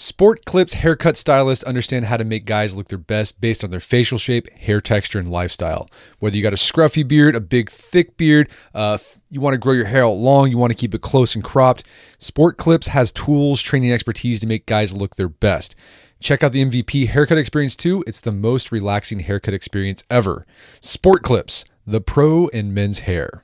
Sport Clips haircut stylists understand how to make guys look their best based on their facial shape, hair texture, and lifestyle. Whether you got a scruffy beard, a big thick beard, uh, you want to grow your hair out long, you want to keep it close and cropped, Sport Clips has tools, training, expertise to make guys look their best. Check out the MVP haircut experience too. It's the most relaxing haircut experience ever. Sport Clips, the pro in men's hair.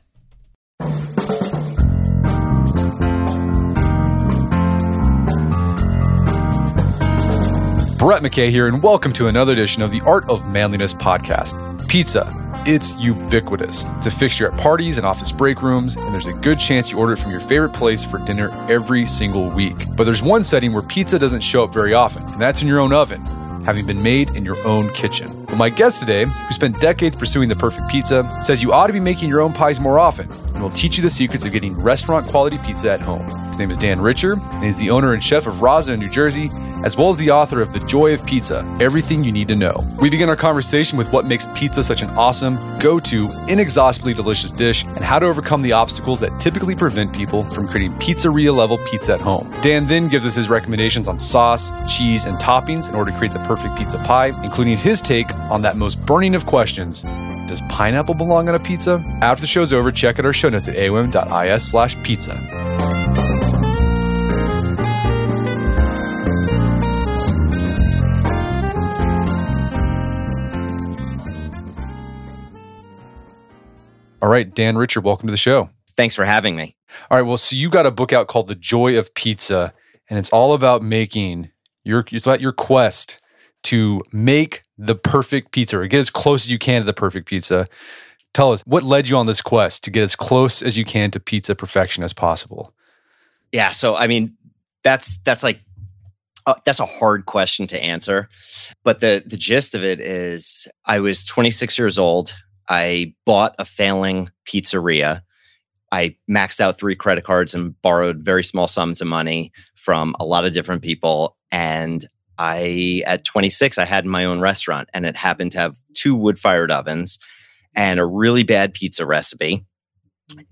Brett McKay here, and welcome to another edition of the Art of Manliness podcast. Pizza. It's ubiquitous. It's a fixture at parties and office break rooms, and there's a good chance you order it from your favorite place for dinner every single week. But there's one setting where pizza doesn't show up very often, and that's in your own oven having been made in your own kitchen. But my guest today, who spent decades pursuing the perfect pizza, says you ought to be making your own pies more often and will teach you the secrets of getting restaurant quality pizza at home. His name is Dan Richer, and he's the owner and chef of Razza in New Jersey, as well as the author of The Joy of Pizza Everything You Need to Know. We begin our conversation with what makes pizza such an awesome, go to, inexhaustibly delicious dish and how to overcome the obstacles that typically prevent people from creating pizzeria level pizza at home. Dan then gives us his recommendations on sauce, cheese, and toppings in order to create the perfect pizza pie, including his take on that most burning of questions Does pineapple belong on a pizza? After the show's over, check out our show notes at aom.is slash pizza. All right, Dan Richer, welcome to the show. Thanks for having me. All right, well, so you got a book out called The Joy of Pizza, and it's all about making your it's about your quest to make the perfect pizza or get as close as you can to the perfect pizza. Tell us what led you on this quest to get as close as you can to pizza perfection as possible. Yeah, so I mean, that's that's like uh, that's a hard question to answer, but the the gist of it is I was 26 years old. I bought a failing pizzeria. I maxed out three credit cards and borrowed very small sums of money from a lot of different people. And I, at 26, I had my own restaurant and it happened to have two wood fired ovens and a really bad pizza recipe.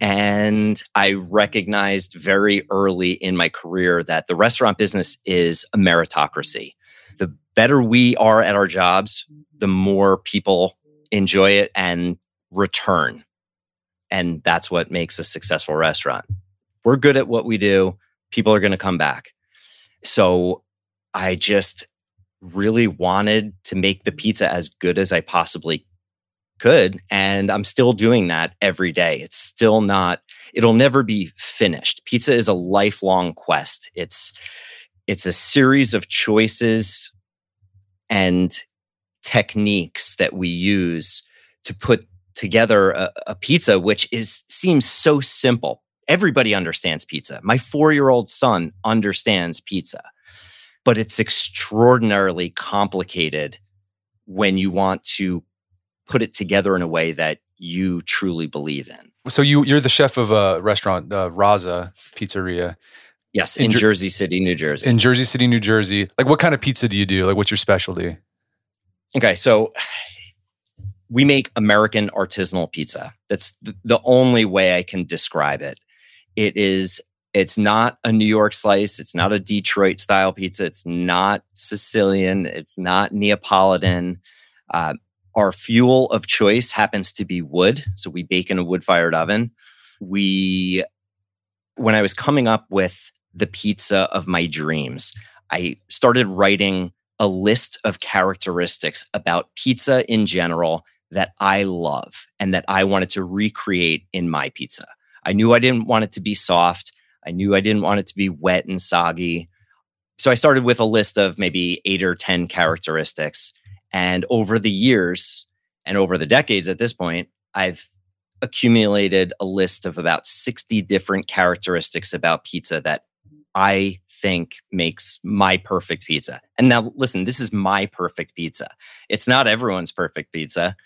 And I recognized very early in my career that the restaurant business is a meritocracy. The better we are at our jobs, the more people enjoy it and return. And that's what makes a successful restaurant. We're good at what we do, people are going to come back. So I just really wanted to make the mm-hmm. pizza as good as I possibly could. And I'm still doing that every day. It's still not, it'll never be finished. Pizza is a lifelong quest. It's, it's a series of choices and techniques that we use to put together a, a pizza, which is seems so simple. Everybody understands pizza. My four year old son understands pizza, but it's extraordinarily complicated when you want to put it together in a way that you truly believe in. So you you're the chef of a restaurant, uh, Razza Pizzeria. Yes, in, in Jer- Jersey City, New Jersey. In Jersey City, New Jersey. Like, what kind of pizza do you do? Like, what's your specialty? Okay, so we make American artisanal pizza. That's the only way I can describe it. It is it's not a New York slice, it's not a Detroit style pizza, it's not Sicilian, it's not Neapolitan. Uh, our fuel of choice happens to be wood, so we bake in a wood-fired oven. We when I was coming up with the pizza of my dreams, I started writing a list of characteristics about pizza in general that I love and that I wanted to recreate in my pizza. I knew I didn't want it to be soft. I knew I didn't want it to be wet and soggy. So I started with a list of maybe eight or 10 characteristics. And over the years and over the decades at this point, I've accumulated a list of about 60 different characteristics about pizza that I think makes my perfect pizza. And now, listen, this is my perfect pizza. It's not everyone's perfect pizza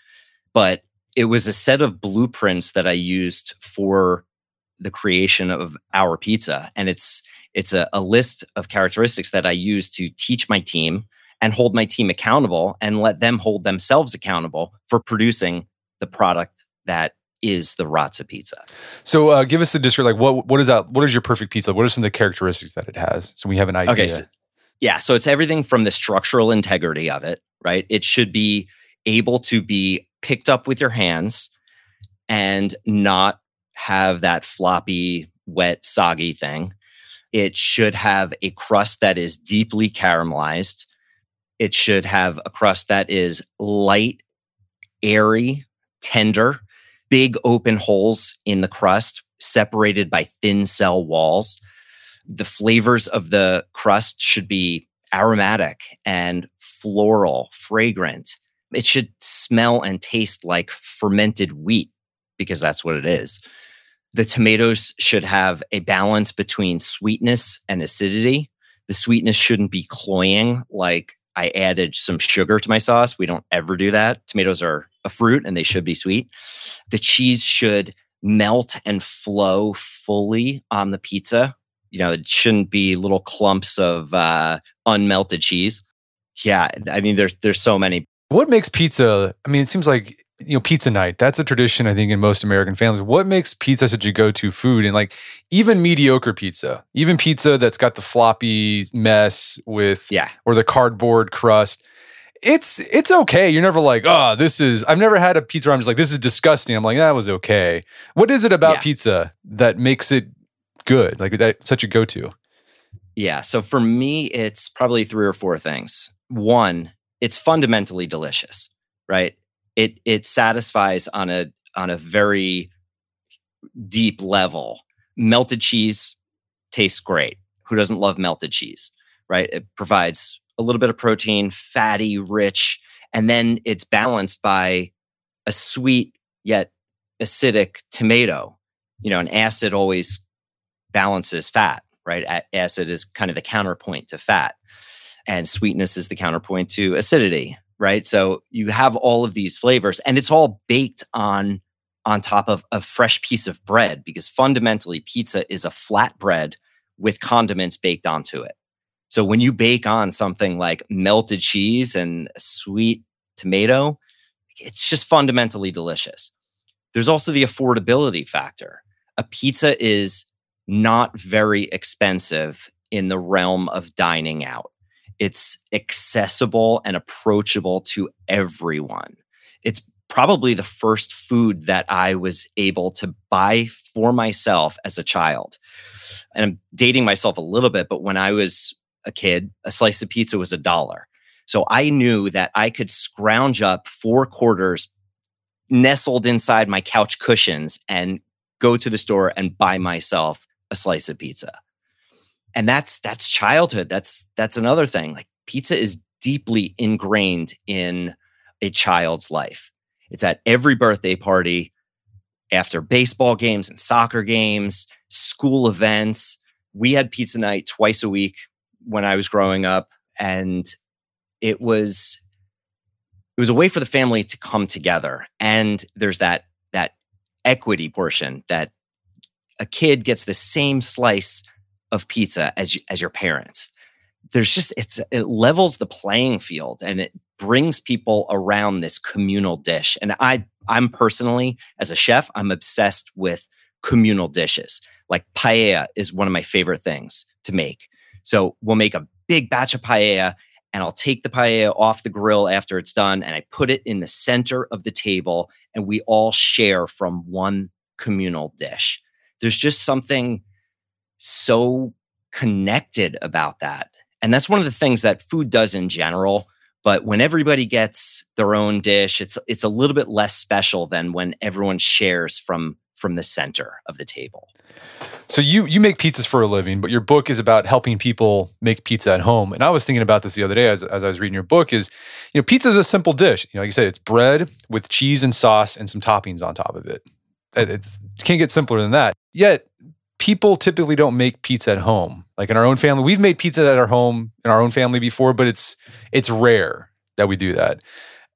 but it was a set of blueprints that I used for the creation of our pizza. And it's it's a, a list of characteristics that I use to teach my team and hold my team accountable and let them hold themselves accountable for producing the product that is the Razza pizza. So uh, give us the description. Like what what is that? What is your perfect pizza? What are some of the characteristics that it has? So we have an idea. Okay. So, Yeah. So it's everything from the structural integrity of it, right? It should be able to be picked up with your hands and not have that floppy, wet, soggy thing. It should have a crust that is deeply caramelized. It should have a crust that is light, airy, tender, big open holes in the crust separated by thin cell walls. The flavors of the crust should be aromatic and floral, fragrant. It should smell and taste like fermented wheat because that's what it is. The tomatoes should have a balance between sweetness and acidity. The sweetness shouldn't be cloying like I added some sugar to my sauce. We don't ever do that. Tomatoes are a fruit and they should be sweet. The cheese should melt and flow fully on the pizza. You know, it shouldn't be little clumps of uh, unmelted cheese. Yeah, I mean, there's there's so many. What makes pizza? I mean, it seems like you know pizza night. That's a tradition i think in most american families. What makes pizza such a go-to food? And like even mediocre pizza even pizza that's got the floppy mess with yeah. or the cardboard crust it's it's okay. You're never like oh this is i've never had a pizza where i'm just like this is disgusting. I'm like that was okay. What is it about yeah. pizza that makes it good like that such a go-to? Yeah so for me it's probably three or four things. One it's fundamentally delicious right it it satisfies on a on a very deep level. Melted cheese tastes great. Who doesn't love melted cheese? Right? It provides a little bit of protein, fatty, rich, and then it's balanced by a sweet yet acidic tomato. You know, an acid always balances fat, right? acid is kind of the counterpoint to fat, and sweetness is the counterpoint to acidity right? So you have all of these flavors and it's all baked on on top of a fresh piece of bread because fundamentally pizza is a flat bread with condiments baked onto it. So when you bake on something like melted cheese and sweet tomato, it's just fundamentally delicious. There's also the affordability factor. A pizza is not very expensive in the realm of dining out it's accessible and approachable to everyone. It's probably the first food that I was able to buy for myself as a child. And I'm dating myself a little bit, but when I was a kid, a slice of pizza was a dollar. So I knew that I could scrounge up four quarters nestled inside my couch cushions and go to the store and buy myself a slice of pizza and that's that's childhood. That's that's another thing. Like pizza is deeply ingrained in a child's life. It's at every birthday party after baseball games and soccer games school events. We had pizza night twice a week when i was growing up and it was it was a way for the family to come together. And there's that that equity portion that a kid gets the same slice of pizza as as your parents. There's just it's it levels the playing field and it brings people around this communal dish. And i i'm personally as a chef i'm obsessed with communal dishes. Like paella is one of my favorite things to make. So we'll make a big batch of paella and I'll take the paella off the grill after it's done and I put it in the center of the table and we all share from one communal dish. There's just something so connected about that. And that's one of the things that food does in general. But when everybody gets their own dish, it's it's a little bit less special than when everyone shares from from the center of the table. So you you make pizzas for a living, but your book is about helping people make pizza at home. And I was thinking about this the other day as, as I was reading your book. Is you know pizza is a simple dish. You know, like you said, it's bread with cheese and sauce and some toppings on top of it. It's, it can't get simpler than that. Yet people typically don't make pizza at home. Like in our own family, we've made pizza at our home in our own family before, but it's it's rare that we do that.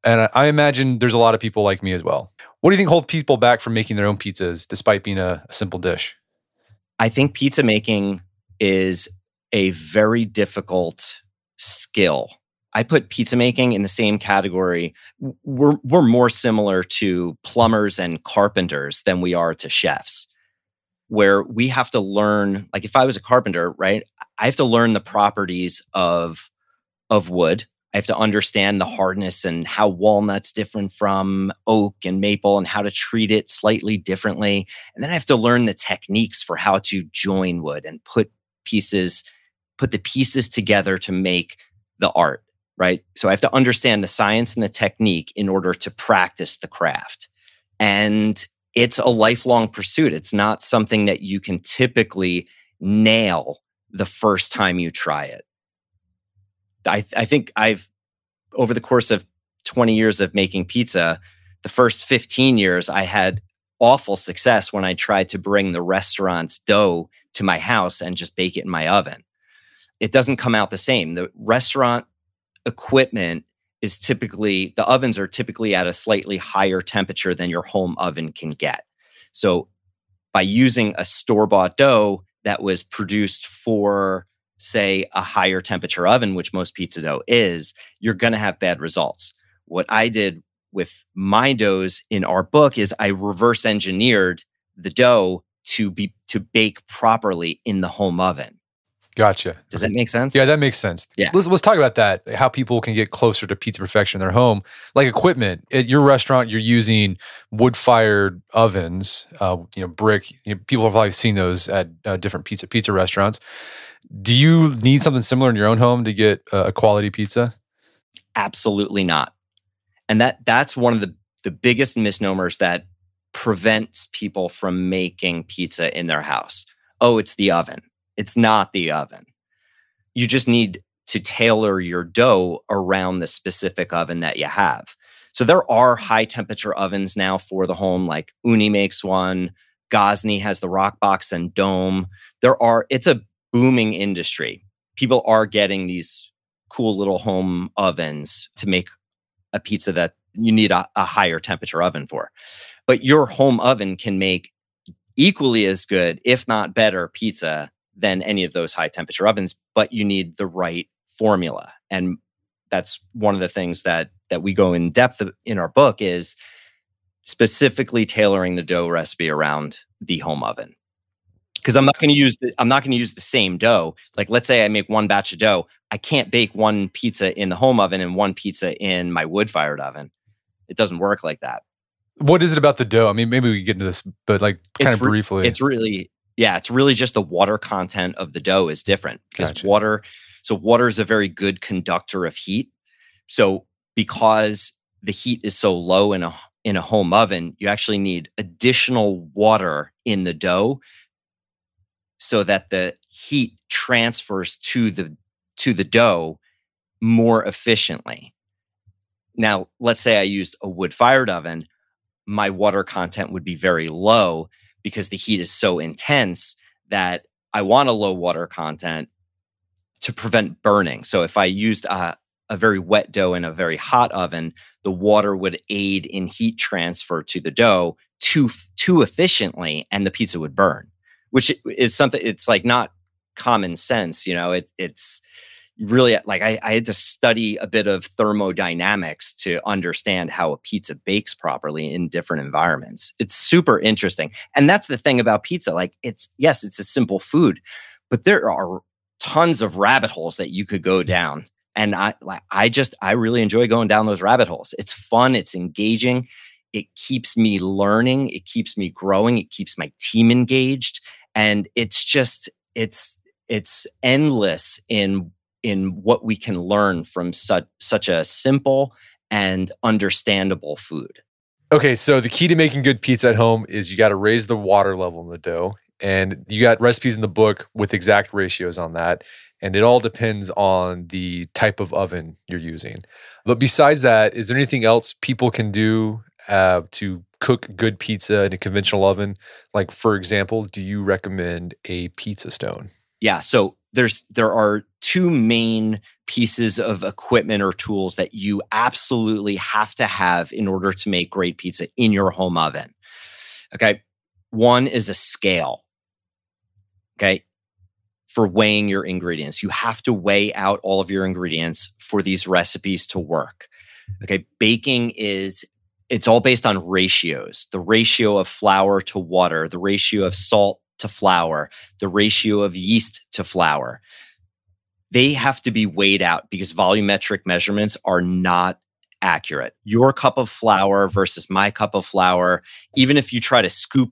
And I imagine there's a lot of people like me as well. What do you think holds people back from making their own pizzas despite being a, a simple dish? I think pizza making is a very difficult skill. I put pizza making in the same category. We're, we're more similar to plumbers and carpenters than we are to chefs where we have to learn like if i was a carpenter right I have to learn the properties of of wood. I have to understand the hardness and how walnut's different from oak and maple and how to treat it slightly differently. And then I have to learn the techniques for how to join wood and put pieces, put the pieces together to make the art, right? So I have to understand the science and the technique in order to practice the craft. And it's a lifelong pursuit. It's not something that you can typically nail the first time you try it. I, I think I've, over the course of 20 years of making pizza, the first 15 years, I had awful success when I tried to bring the restaurant's dough to my house and just bake it in my oven. It doesn't come out the same. The restaurant equipment is typically, the ovens are typically at a slightly higher temperature than your home oven can get. So by using a store bought dough that was produced for say a higher temperature oven, which most pizza dough is, you're going to have bad results. What I did with my doughs in our book is I reverse engineered the dough to be to bake properly in the home oven. Gotcha. Does that make sense? Yeah, that makes sense. Yeah. Let's let's talk about that. How people can get closer to pizza perfection in their home, like equipment at your restaurant. You're using wood fired ovens. Uh, you know, brick. You know, people have probably seen those at uh, different pizza pizza restaurants. Do you need something similar in your own home to get a quality pizza? Absolutely not. And that that's one of the the biggest misnomers that prevents people from making pizza in their house. Oh, it's the oven. It's not the oven. You just need to tailor your dough around the specific oven that you have. So there are mm. high temperature ovens now for the home, like Ooni makes one. Gozney has the Roccbox and Dome. There are, it's a booming industry. People are getting these cool little home ovens to make a pizza that you need a, a higher temperature oven for. But your home oven can make equally as good, if not better, pizza than any of those high temperature ovens, but you need the right formula. And that's one of the things that that we go in depth in our book is specifically tailoring the dough recipe around the home oven because I'm not going to use the, I'm not going to use the same dough. Like let's say I make one batch of dough, I can't bake one pizza in the home oven and one pizza in my wood fired oven. It doesn't work like that. What is it about the dough? I mean, maybe we get into this, but like kind it's of briefly. Re- it's really yeah, it's really just the water content of the dough is different because gotcha. water. So water is a very good conductor of heat. So because the heat is so low in a in a home oven, you actually need additional water in the dough so that the heat transfers to the to the dough more efficiently. Now, let's say I used a wood fired oven, my water content would be very low because the heat is so intense that I want a low water content to prevent burning. So if I used a, a very wet dough in a very hot oven, the water would aid in heat transfer to the dough too too efficiently and the pizza would burn which is something it's like not common sense you know it, it's really like I, I had to study a bit of thermodynamics to understand how a pizza bakes properly in different environments. It's super interesting. And that's the thing about pizza like it's yes it's a simple food but there are tons of rabbit holes that you could go down. And i like i just i really enjoy going down those rabbit holes. It's fun it's engaging it keeps me learning it keeps me growing it keeps my team engaged and it's just it's it's endless in in what we can learn from such such a simple and understandable food. Okay, so the key to making good pizza at home is you got to raise the water level in the dough. And you got recipes in the book with exact ratios on that. And it all depends on the type of oven you're using. But besides that, is there anything else people can do uh, to cook good pizza in a conventional oven? Like, for example, do you recommend a pizza stone? Yeah. So there's there are two main pieces of equipment or tools that you absolutely have to have in order to make great pizza in your home oven. Okay. One is a scale. Okay. For weighing your ingredients, you have to weigh out all of your ingredients for these recipes to work. Okay. Baking is it's all based on ratios the ratio of flour to water, the ratio of salt to flour, the ratio of yeast to flour. they have to be weighed out because volumetric measurements are not accurate. Your cup of flour versus my cup of flour, even if you try to scoop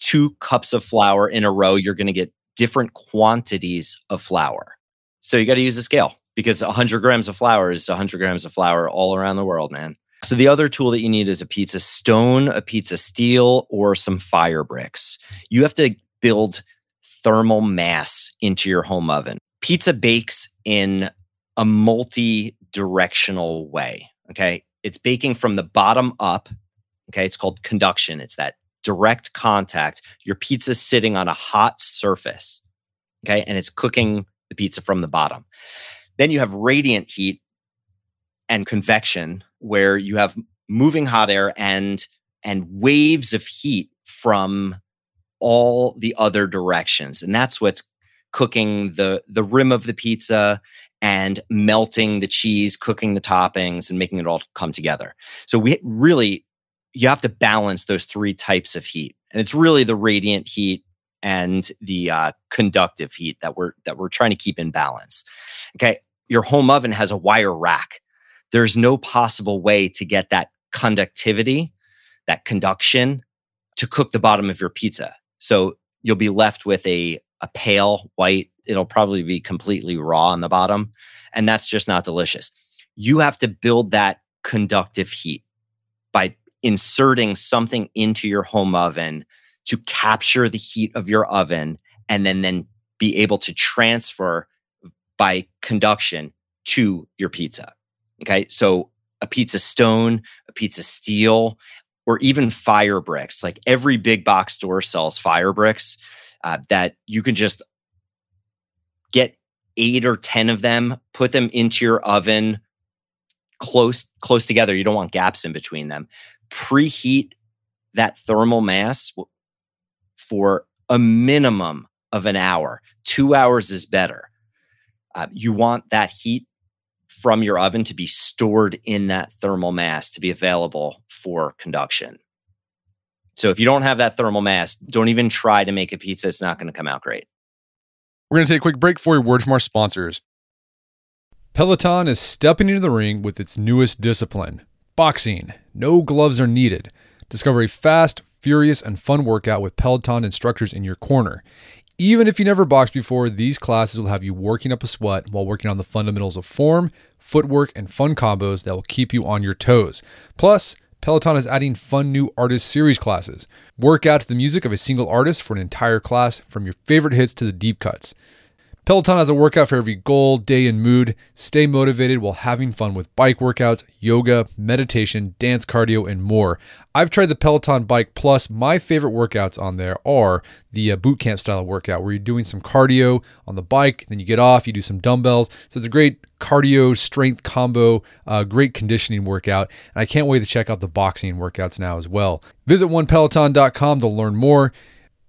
two cups of flour in a row, you're going to get different quantities of flour. So you got to use a scale because 100 grams of flour is 100 grams of flour all around the world, man. So the other tool that you need is a pizza stone, a pizza steel, or some fire bricks. You have to build thermal mass into your home oven. Pizza bakes in a multi directional way. Okay. It's baking from the bottom up. Okay. It's called conduction. It's that direct contact. Your pizza's sitting on a hot surface. Okay. And it's cooking the pizza from the bottom. Then you have radiant heat and convection, where you have moving hot air and and waves of heat from all the other directions. And that's what's cooking the the rim of the pizza and melting the cheese, cooking the toppings, and making it all come together. So we really you have to balance those three types of heat, and it's really the radiant heat and the uh, conductive heat that we're that we're trying to keep in balance. Okay, your home oven has a wire rack. There's no possible way to get that conductivity, that conduction, to cook the bottom of your pizza. So you'll be left with a a pale white. It'll probably be completely raw on the bottom, and that's just not delicious. You have to build that conductive heat by inserting something into your home oven to capture the heat of your oven and then then be able to transfer by conduction to your pizza. Okay. So a pizza stone, a pizza steel, or even fire bricks. Like every big box store sells fire bricks uh, that you can just get eight or 10 of them, put them into your oven close, close together. You don't want gaps in between them. Preheat that thermal mass for a minimum of an hour. Two hours is better. Uh, you want that heat from your oven to be stored in that thermal mass to be available for conduction. So if you don't have that thermal mass, don't even try to make a pizza. It's not going to come out great. We're going to take a quick break for a word from our sponsors. Peloton is stepping into the ring with its newest discipline boxing. No gloves are needed. Discover a fast, furious, and fun workout with Peloton instructors in your corner. Even if you never boxed before, these classes will have you working up a sweat while working on the fundamentals of form, footwork, and fun combos that will keep you on your toes. Plus, Peloton is adding fun new artist series classes. Work out to the music of a single artist for an entire class, from your favorite hits to the deep cuts. Peloton has a workout for every goal, day, and mood. Stay motivated while having fun with bike workouts, yoga, meditation, dance cardio, and more. I've tried the Peloton Bike Plus. My favorite workouts on there are the uh, boot camp style workout where you're doing some cardio on the bike, then you get off, you do some dumbbells. So it's a great cardio strength combo, uh, great conditioning workout. And I can't wait to check out the boxing workouts now as well. Visit onepeloton.com to learn more.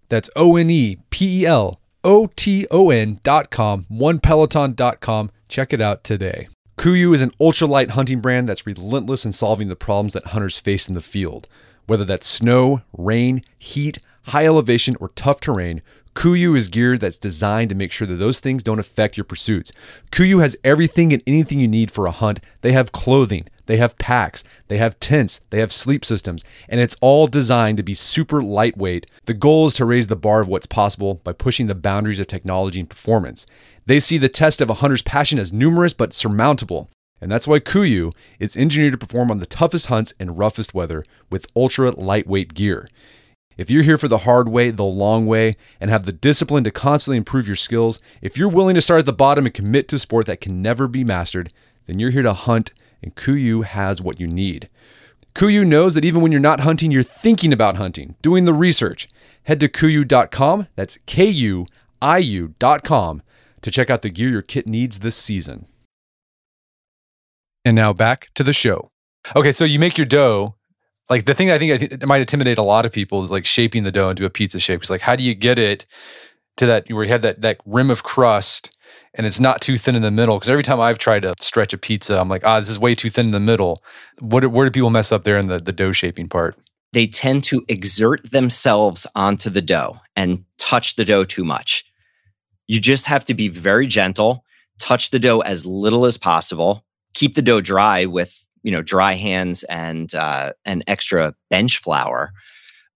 That's O N E P E L O-T-O-N.com, onepeloton.com. Check it out today. KUIU is an ultralight hunting brand that's relentless in solving the problems that hunters face in the field. Whether that's snow, rain, heat, high elevation, or tough terrain, KUIU is gear that's designed to make sure that those things don't affect your pursuits. KUIU has everything and anything you need for a hunt. They have clothing, they have packs, they have tents, they have sleep systems, and it's all designed to be super lightweight. The goal is to raise the bar of what's possible by pushing the boundaries of technology and performance. They see the test of a hunter's passion as numerous but surmountable. And that's why KUIU is engineered to perform on the toughest hunts and roughest weather with ultra lightweight gear. If you're here for the hard way, the long way, and have the discipline to constantly improve your skills, if you're willing to start at the bottom and commit to a sport that can never be mastered, then you're here to hunt and KUIU has what you need. KUIU knows that even when you're not hunting, you're thinking about hunting, doing the research. Head to kuiu.com, that's K U I U.com, to check out the gear your kit needs this season. And now back to the show. Okay, so you make your dough. Like the thing I think I think might intimidate a lot of people is like shaping the dough into a pizza shape. It's like how do you get it to that where you have that that rim of crust and it's not too thin in the middle. Because every time I've tried to stretch a pizza, I'm like, ah, this is way too thin in the middle. What, where do people mess up there in the, the dough shaping part? They tend to exert themselves onto the dough and touch the dough too much. You just have to be very gentle. touch the dough as little as possible, keep the dough dry with you know dry hands and uh, extra bench flour.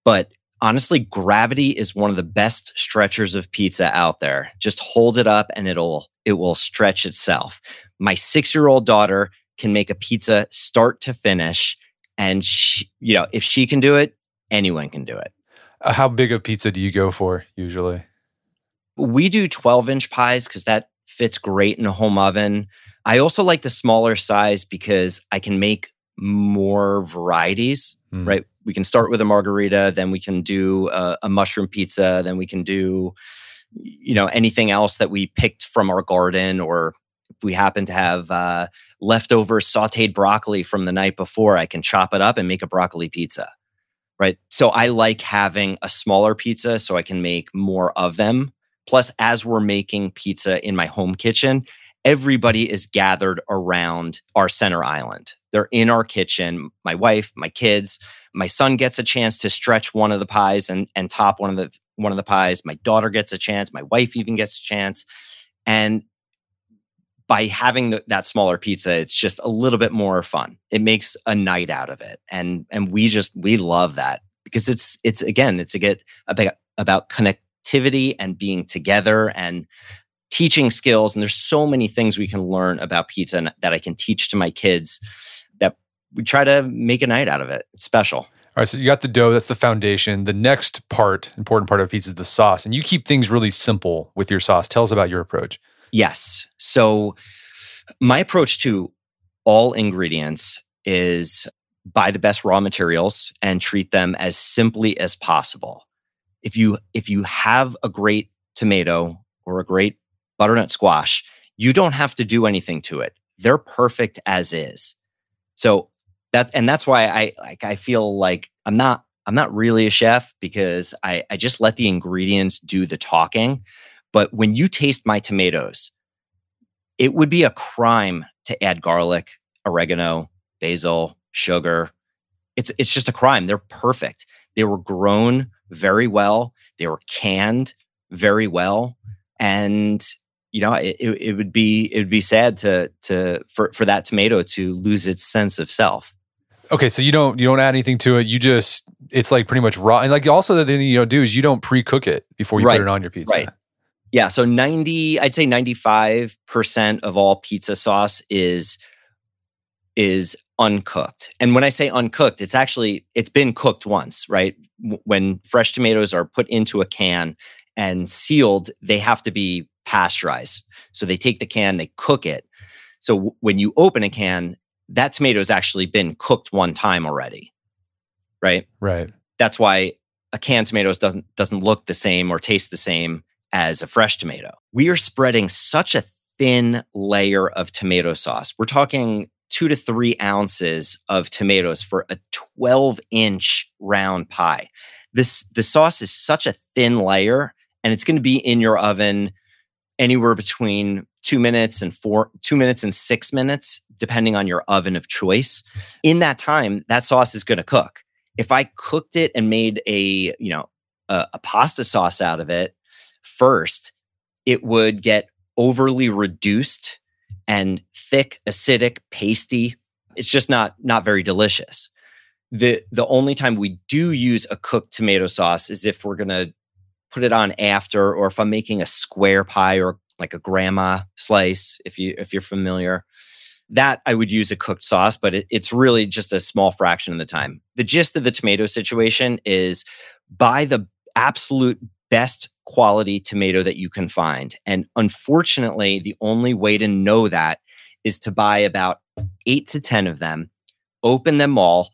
But honestly, gravity is one of the best stretchers of pizza out there. Just hold it up and it'll it will stretch itself. My six year old daughter can make a pizza start to finish, and she, you know if she can do it, anyone can do it. Uh, how big of pizza do you go for usually? We do 12 inch pies because that fits great in a home oven. I also like the smaller size because I can make more varieties, mm. right? We can start with a margarita, then we can do a, a, mushroom pizza, then we can do, you know, anything else that we picked from our garden, or if we happen to have uh, leftover sautéed broccoli from the night before, I can chop it up and make a broccoli pizza, right? So I like having a smaller pizza so I can make more of them. Plus, as we're making pizza in my home kitchen, everybody is gathered around our center island. They're in our kitchen. My wife, my kids, my son gets a chance to stretch one of the pies and, and top one of the one of the pies. My daughter gets a chance. My wife even gets a chance. And by having the, that smaller pizza, it's just a little bit more fun. It makes a night out of it, and and we just we love that because it's it's again it's a get about about connectivity and being together and teaching skills and there's so many things we can learn about pizza that I can teach to my kids that we try to make a night out of it. It's special. All right, so you got the dough, that's the foundation. The next part, important part of pizza is the sauce. And you keep things really simple with your sauce. Tell us about your approach. Yes. So my approach to all ingredients is buy the best raw materials and treat them as simply as possible. If you if you have a great tomato or a great butternut squash, you don't have to do anything to it. They're perfect as is. So that and that's why I like I feel like I'm not I'm not really a chef because I, I just let the ingredients do the talking. But when you taste my tomatoes, it would be a crime to add garlic, oregano, basil, sugar. It's it's just a crime. They're perfect. They were grown very well. They were canned very well. And you know, it, it would be it would be sad to to for for that tomato to lose its sense of self. Okay, so you don't you don't add anything to it. You just it's like pretty much raw. And like also the thing you don't do is you don't pre-cook it before you right. put it on your pizza. Right. Yeah. So 90, I'd say 95% of all pizza sauce is is uncooked. And when I say uncooked, it's actually it's been cooked once, right? When fresh tomatoes are put into a can and sealed, they have to be pasteurized. So they take the can, they cook it. So w- when you open a can, that tomato has actually been cooked one time already. Right? Right. That's why a canned tomato doesn't doesn't look the same or taste the same as a fresh tomato. We are spreading such a thin layer of tomato sauce. We're talking two to three ounces of tomatoes for a 12 inch round pie. This the sauce is such a thin layer and it's going to be in your oven anywhere between two minutes and four, two minutes and six minutes, depending on your oven of choice. In that time, that sauce is going to cook. If I cooked it and made a, you know, a, a pasta sauce out of it first, it would get overly reduced and thick, acidic, pasty. It's just not not very delicious. The the only time we do use a cooked tomato sauce is if we're going to put it on after, or if I'm making a square pie or like a grandma slice, if you if you're familiar, that I would use a cooked sauce, but it, it's really just a small fraction of the time. The gist of the tomato situation is buy the absolute best quality tomato that you can find. And unfortunately, the only way to know that is to buy about eight to 10 of them, open them all,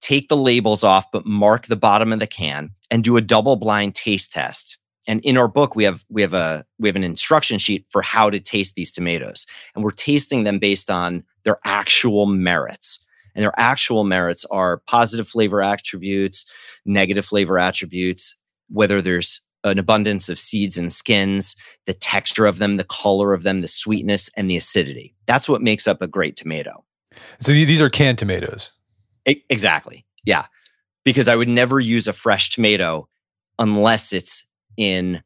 take the labels off, but mark the bottom of the can and do a double blind taste test. And in our book, we have we have a we have an instruction sheet for how to taste these tomatoes, and we're tasting them based on their actual merits. And their actual merits are positive flavor attributes, negative flavor attributes, whether there's an abundance of seeds and skins, the texture of them, the color of them, the sweetness, and the acidity. That's what makes up a great tomato. So these are canned tomatoes. Exactly. Yeah because I would never use a fresh tomato unless it's in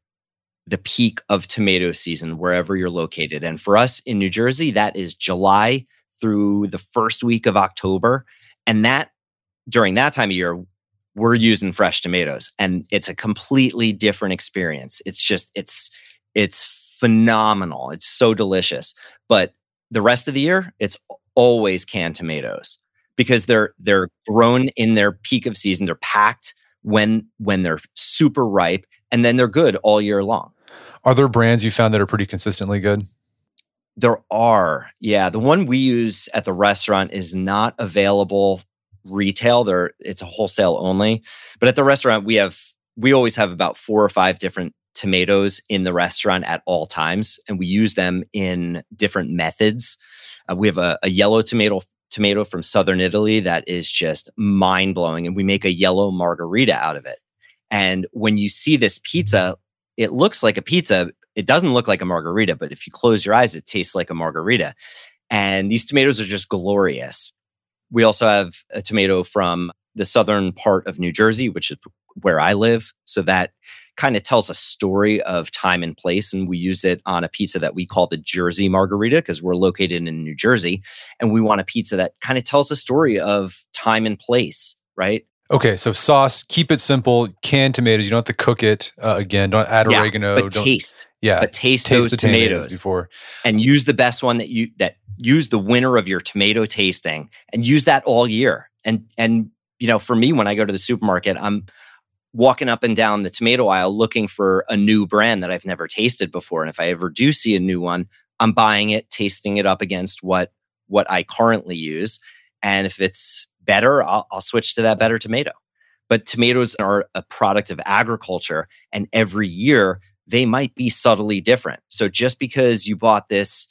the peak of tomato season wherever you're located. And for us in New Jersey, that is July through the first week of October. And that during that time of year, we're using fresh tomatoes and it's a completely different experience. It's just, it's, it's phenomenal. It's so delicious. But the rest of the year, it's always canned tomatoes because they're they're grown in their peak of season. They're packed when when they're super ripe and then they're good all year long. Are there brands you found that are pretty consistently good? There are. Yeah, the one we use at the restaurant is not available retail. There it's a wholesale only. But at the restaurant we have we always have about four or five different tomatoes in the restaurant at all times and we use them in different methods. Uh, we have a, a yellow tomato tomato from southern Italy that is just mind blowing. And we make a yellow margarita out of it. And when you see this pizza, it looks like a pizza. It doesn't look like a margarita, but if you close your eyes, it tastes like a margarita. And these tomatoes are just glorious. We also have a tomato from the southern part of New Jersey, which is where I live. So that kind of tells a story of time and place. And we use it on a pizza that we call the Jersey Margarita because we're located in New Jersey. And we want a pizza that kind of tells a story of time and place, right? Okay, so sauce, keep it simple. Canned tomatoes, you don't have to cook it uh, again. Don't add yeah, oregano. But don't, taste, yeah, but taste, taste those the tomatoes before, and use the best one that you that use the winner of your tomato tasting, and use that all year. And and you know, for me, when I go to the supermarket, I'm walking up and down the tomato aisle looking for a new brand that I've never tasted before. And if I ever do see a new one, I'm buying it, tasting it up against what what I currently use. And if it's better, I'll, I'll switch to that better tomato. But tomatoes are a product of agriculture, and every year they might be subtly different. So just because you bought this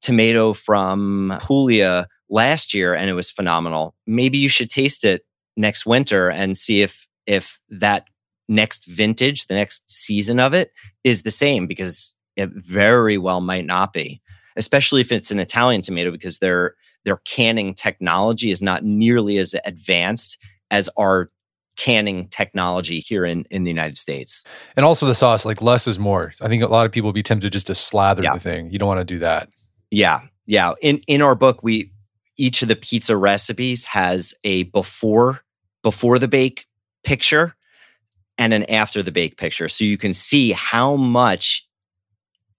tomato from Julia last year and it was phenomenal, maybe you should taste it next winter and see if if that next vintage, the next season of it is the same because it very well might not be, especially if it's an Italian tomato because their their canning technology is not nearly as advanced as our canning technology here in, in the United States. And also the sauce, like less is more. I think a lot of people be tempted just to slather Yeah. the thing. You don't want to do that. Yeah. Yeah. In in our book, we each of the pizza recipes has a before before the bake picture and an after the bake picture. So you can see how much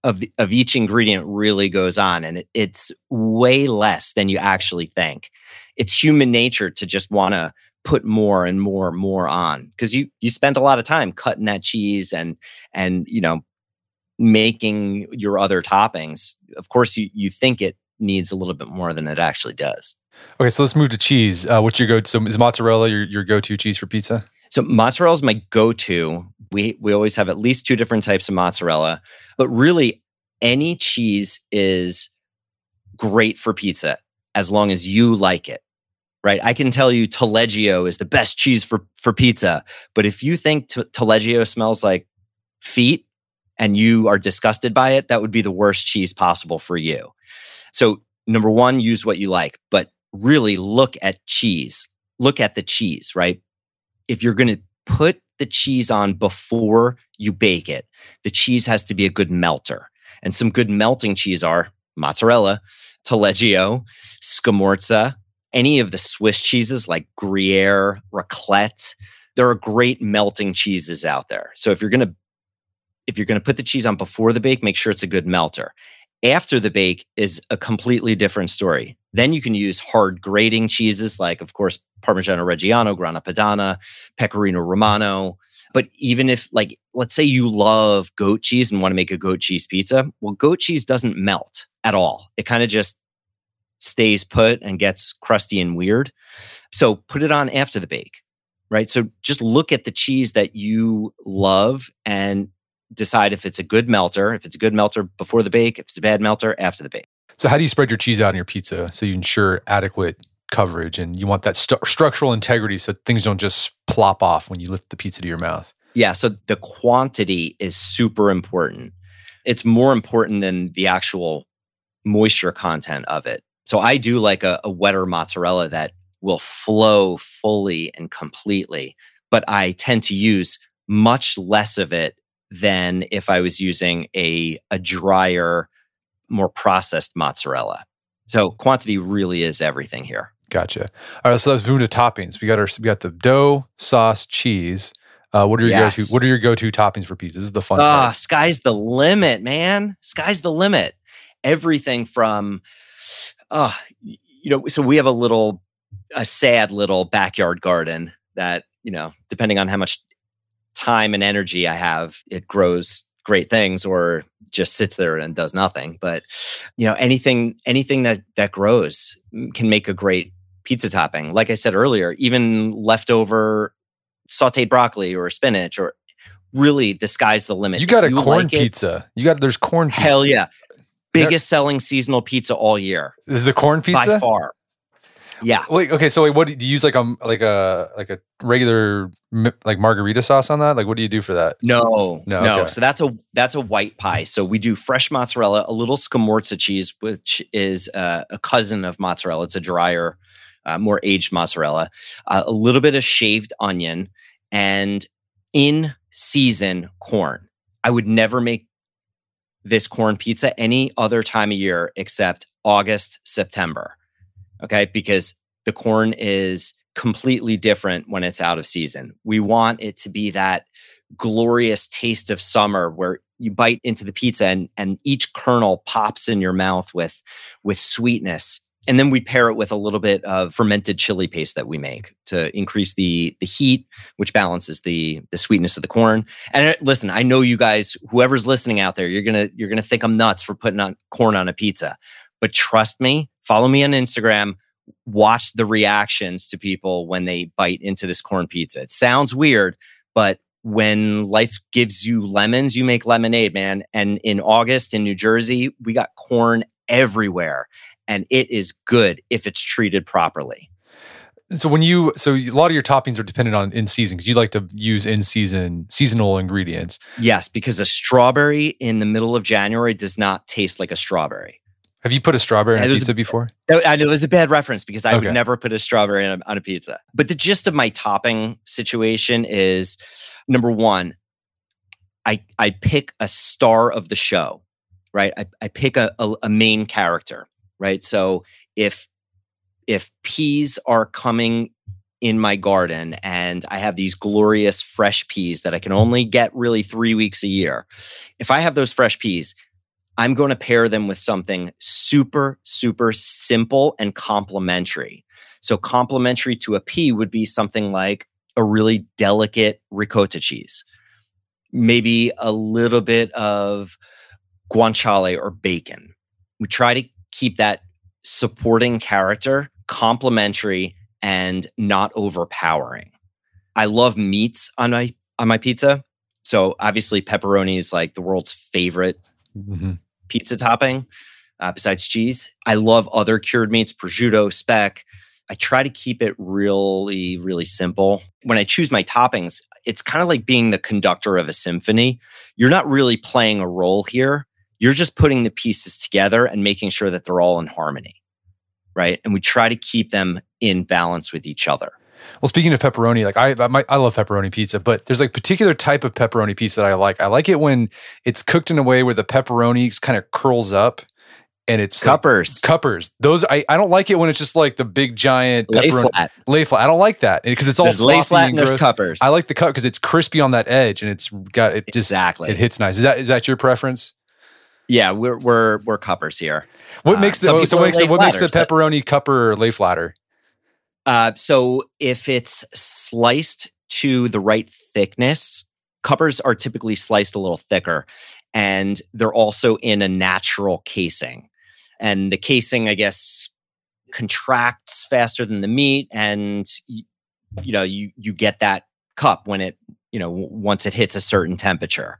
of the, of each ingredient really goes on and it, it's way less than you actually think. It's human nature to just want to put more and more and more on because you you spend a lot of time cutting that cheese and and you know making your other toppings. Of course you you think it needs a little bit more than it actually does. Okay, so let's move to cheese. Uh, what's your go? So is mozzarella your, your go to cheese for pizza? So mozzarella is my go-to. We we always have at least two different types of mozzarella, but really any cheese is great for pizza as long as you like it. Right? I can tell you Taleggio is the best cheese for for pizza, but if you think t- Taleggio smells like feet and you are disgusted by it, that would be the worst cheese possible for you. So number 1, use what you like, but really look at cheese. Look at the cheese, right? If you're going to put the cheese on before you bake it, the cheese has to be a good melter. And some good melting cheese are mozzarella, Taleggio, Scamorza, any of the Swiss cheeses like Gruyere, Raclette. There are great melting cheeses out there. So if you're going to if you're going to put the cheese on before the bake, make sure it's a good melter. After the bake is a completely different story. Then you can use hard grating cheeses like, of course, Parmigiano Reggiano, Grana Padano, Pecorino Romano. But even if, like, let's say you love goat cheese and want to make a goat cheese pizza, well, goat cheese doesn't melt at all. It kind of just stays put and gets crusty and weird. So put it on after the bake, right? So just look at the cheese that you love and decide if it's a good melter, if it's a good melter before the bake, if it's a bad melter after the bake. So how do you spread your cheese out on your pizza so you ensure adequate coverage and you want that structural integrity so things don't just plop off when you lift the pizza to your mouth? Yeah, so the quantity is super important. It's more important than the actual moisture content of it. So I do like a, a wetter mozzarella that will flow fully and completely, but I tend to use much less of it than if I was using a a drier, more processed mozzarella. So quantity really is everything here. Gotcha. All right, so let's move to toppings. We got our we got the dough, sauce, cheese. Uh, what are your Yes. go-to? What are your go-to toppings for pizza? This is the fun Ah, part. sky's the limit, man. Sky's the limit. Everything from, uh, you know, so we have a little, a sad little backyard garden that, you know, depending on how much time and energy I have, it grows great things or just sits there and does nothing. But, you know, anything, anything that that grows mm, can make a great pizza topping. Like I said earlier, even leftover sauteed broccoli or spinach or really the sky's the limit. You got a corn like it, pizza. You got there's corn. Pizza. Hell yeah. Biggest selling seasonal pizza all year is the corn pizza. by far. Yeah. Wait, okay. So wait, what do you use? Like a like a like a regular like margherita sauce on that? Like what do you do for that? No, No, no. okay. So that's a that's a white pie. So we do fresh mozzarella, a little scamorza cheese, which is uh, a cousin of mozzarella. It's a drier, uh, more aged mozzarella. Uh, a little bit of shaved onion, and in season corn. I would never make this corn pizza any other time of year except August, September. Okay, because the corn is completely different when it's out of season. We want it to be that glorious taste of summer where you bite into the pizza and and each kernel pops in your mouth with with sweetness. And then we pair it with a little bit of fermented chili paste that we make to increase the the heat which balances the the sweetness of the corn. And uh, listen i know you guys whoever's listening out there you're gonna you're gonna think i'm nuts for putting on corn on a pizza but trust me follow me on instagram watch the reactions to people when they bite into this corn pizza it sounds weird but when life gives you lemons, you make lemonade, man. And in August in New Jersey, we got corn everywhere. And it is good if it's treated properly. So when you so a lot of your toppings are dependent on in season because you like to use in season seasonal ingredients. Yes, because a strawberry in the middle of January does not taste like a strawberry. Have you put a strawberry on a there's a- pizza before? I know it was a bad reference because I Okay. would never put a strawberry on a, on a pizza. But the gist of my topping situation is number one, I I pick a star of the show, right? I, I pick a, a, a main character, right? So if if peas are coming in my garden and I have these glorious fresh peas that I can only get really three weeks a year, if I have those fresh peas, I'm going to pair them with something super, super simple and complementary. So, complementary to a pea would be something like a really delicate ricotta cheese, maybe a little bit of guanciale or bacon. We try to keep that supporting character complementary and not overpowering. I love meats on my on my pizza. So obviously pepperoni is like the world's favorite Mhm. pizza topping uh, besides cheese. I love other cured meats, prosciutto, speck. I try to keep it really, really simple. When I choose my toppings, it's kind of like being the conductor of a symphony. You're not really playing a role here. You're just putting the pieces together and making sure that they're all in harmony. Right. And we try to keep them in balance with each other. Well, speaking of pepperoni, like I, I, I love pepperoni pizza, but there's like particular type of pepperoni pizza that I like. I like it when it's cooked in a way where the pepperoni kind of curls up, and it's like Cuppers, cuppers. Those I, I don't like it when it's just like the big giant lay pepperoni flat. lay flat. I don't like that because it's all There's lay flat and and there's cuppers. I like the cut because it's crispy on that edge and it's got it just exactly. it hits nice. Is that is that your preference? yeah, we're we're we're cuppers here. What Uh, makes the oh, so what makes the, what makes the pepperoni cupper lay flatter? Uh, so if it's sliced to the right thickness, cuppers are typically sliced a little thicker, and they're also in a natural casing. And the casing, I guess, contracts faster than the meat, and y- you know you you get that cup when it you know once it hits a certain temperature.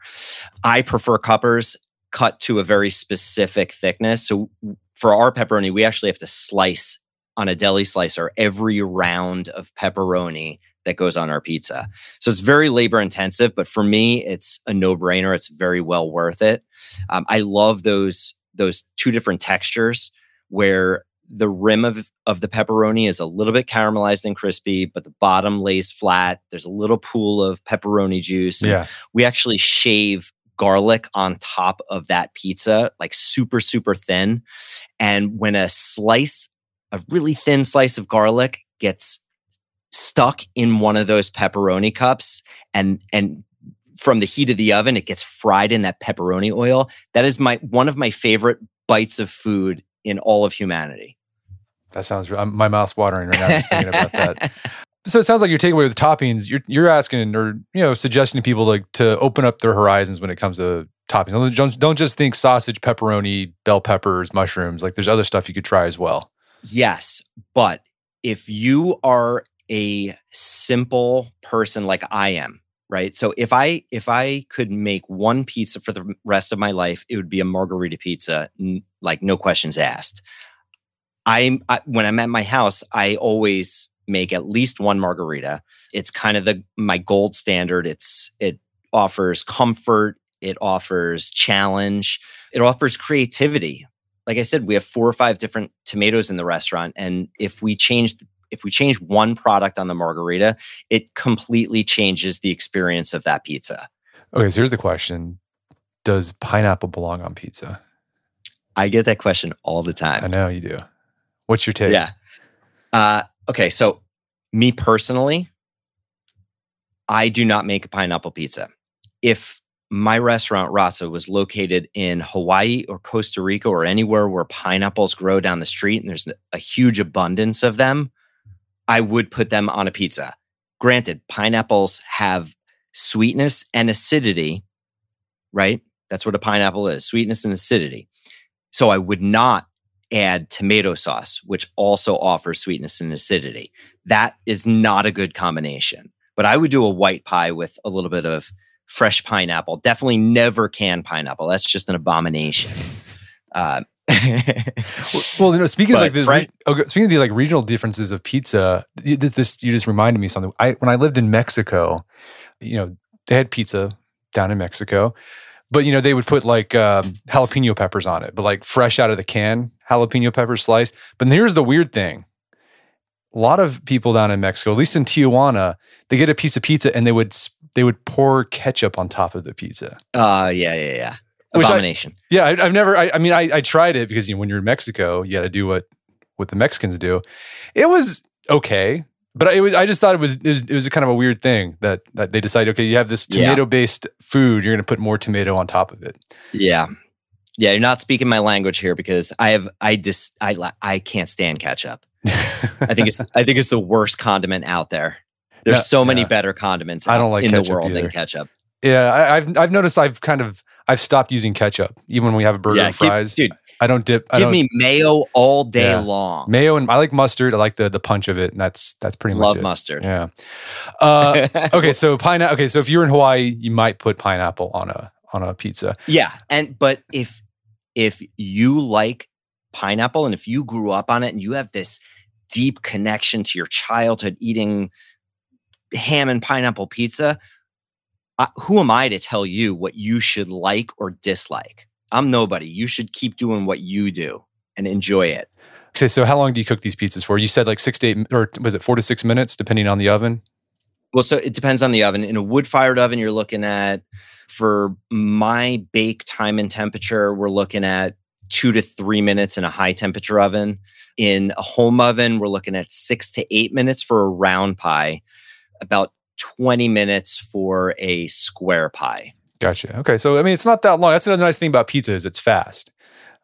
I prefer cuppers cut to a very specific thickness. So for our pepperoni, we actually have to slice on a deli slicer every round of pepperoni that goes on our pizza. So it's very labor intensive, but for me, it's a no brainer. It's very well worth it. Um, I love those those two different textures where the rim of, of the pepperoni is a little bit caramelized and crispy, but the bottom lays flat. There's a little pool of pepperoni juice. Yeah. We actually shave garlic on top of that pizza, like super, super thin. And when a slice, a really thin slice of garlic gets stuck in one of those pepperoni cups and and from the heat of the oven it gets fried in that pepperoni oil that is my one of my favorite bites of food in all of humanity That sounds. I'm, my mouth's watering right now just thinking about that. So it sounds like your takeaway with toppings. You're you're asking or you know suggesting to people like to open up their horizons when it comes to toppings. Don't, don't just think sausage, pepperoni, bell peppers, mushrooms. Like there's other stuff you could try as well. Yes, but if you are a simple person like I am, right? So if I if I could make one pizza for the rest of my life, it would be a margherita pizza, like no questions asked. I'm I, when I'm at my house, I always make at least one margherita. It's kind of the my gold standard. It's it offers comfort, it offers challenge, it offers creativity. Like I said, we have four or five different tomatoes in the restaurant, and if we change if we change one product on the margherita, it completely changes the experience of that pizza. Okay, so here's the question: Does pineapple belong on pizza? I get that question all the time. I know you do. What's your take? Yeah. Uh, okay, so me personally, I do not make a pineapple pizza. If my restaurant Razza was located in Hawaii or Costa Rica or anywhere where pineapples grow down the street and there's a huge abundance of them, I would put them on a pizza. Granted, pineapples have sweetness and acidity, right? That's what a pineapple is sweetness and acidity. So I would not add tomato sauce, which also offers sweetness and acidity. That is not a good combination. But I would do a white pie with a little bit of fresh pineapple. Definitely never canned pineapple. That's just an abomination. Uh, Well, you know, speaking of like the French- okay, speaking of the like regional differences of pizza, you- this this you just reminded me of something. I when I lived in Mexico, you know, they had pizza down in Mexico, but you know they would put like um, jalapeno peppers on it, but like fresh out of the can jalapeno peppers sliced. But here's the weird thing: a lot of people down in Mexico, at least in Tijuana, they get a piece of pizza and they would they would pour ketchup on top of the pizza. uh, yeah, yeah, yeah. Which I- Abomination. Yeah, I, I've never. I, I mean, I, I tried it because you know when you're in Mexico, you got to do what what the Mexicans do. It was okay, but it was. I just thought it was it was, it was a kind of a weird thing that that they decided. Okay, you have this tomato based food. You're going to put more tomato on top of it. Yeah. Yeah, you're not speaking my language here because I have I just I I can't stand ketchup. I think it's I think it's the worst condiment out there. There's so many yeah. better condiments I don't like in the world either. than ketchup. yeah, I, I've I've noticed. I've kind of I've stopped using ketchup even when we have a burger yeah, and give- fries. dude, I don't dip. I give don't me mayo all day Yeah. long. mayo and I like mustard. I like the the punch of it, and that's that's pretty much Love mustard. Yeah. Uh, okay, so pineapple. Okay, so if you're in Hawaii, you might put pineapple on a on a pizza. Yeah, and but if if you like pineapple and if you grew up on it and you have this deep connection to your childhood eating ham and pineapple pizza, uh, who am I to tell you what you should like or dislike? I'm nobody. You should keep doing what you do and enjoy it. Okay, so how long do you cook these pizzas for? You said like six to eight, or was it four to six minutes, depending on the oven? Well, so it depends on the oven. In a wood fired oven, you're looking at, for my bake time and temperature, we're looking at two to three minutes in a high temperature oven. In a home oven, we're looking at six to eight minutes for a round pie, about 20 minutes for a square pie. Gotcha. Okay, so I mean, it's not that long. That's another nice thing about pizza is it's fast.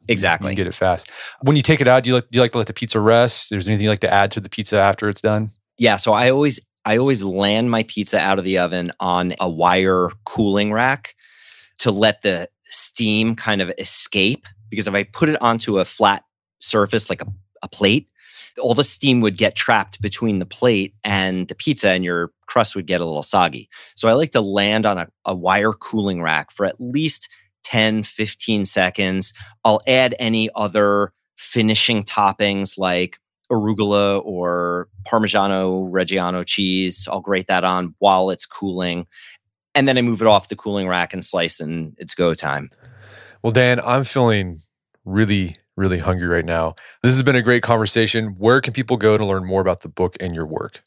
Exactly. can get it fast. When you take it out, do you like do you like to let the pizza rest? Is there anything you like to add to the pizza after it's done? Yeah, so I always I always land my pizza out of the oven on a wire cooling rack to let the steam kind of escape because if I put it onto a flat surface like a, a plate, all the steam would get trapped between the plate and the pizza and your crust would get a little soggy. So I like to land on a, a wire cooling rack for at least 10, 15 seconds. I'll add any other finishing toppings like arugula or parmigiano reggiano cheese i'll grate that on while it's cooling and then i move it off the cooling rack and slice and it's go time Well, Dan, I'm feeling really, really hungry right now. This has been a great conversation. Where can people go to learn more about the book and your work?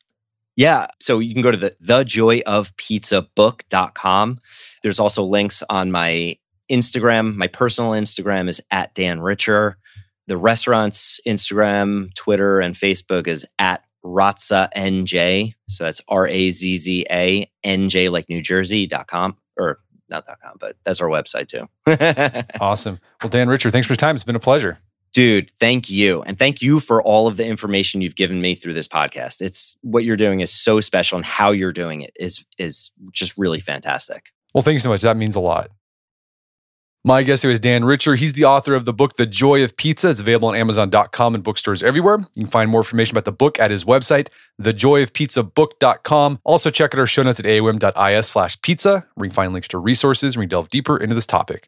Yeah. So you can go to the thejoyofpizzabook.com. There's also links on my Instagram. My personal Instagram is at Dan Richer. The restaurant's Instagram, Twitter, and Facebook is at Razza NJ. So that's R A Z Z A N J like New Jersey.com or not .com, but that's our website too. awesome. Well, Dan Richer, thanks for your time. It's been a pleasure. Dude, thank you. And thank you for all of the information you've given me through this podcast. It's what you're doing is so special and how you're doing it is is just really fantastic. Well, thank you so much. That means a lot. My guest today is Dan Richer. He's the author of the book, The Joy of Pizza. It's available on Amazon.com and bookstores everywhere. You can find more information about the book at his website, thejoyofpizzabook.com. Also, check out our show notes at aom.is slash pizza, where you can find links to resources and we delve deeper into this topic.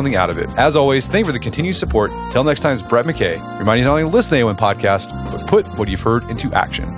something out of it. As always, thank you for the continued support. Till next time, it's Brett McKay, reminding you not only to listen to the AOM podcast, but put what you've heard into action.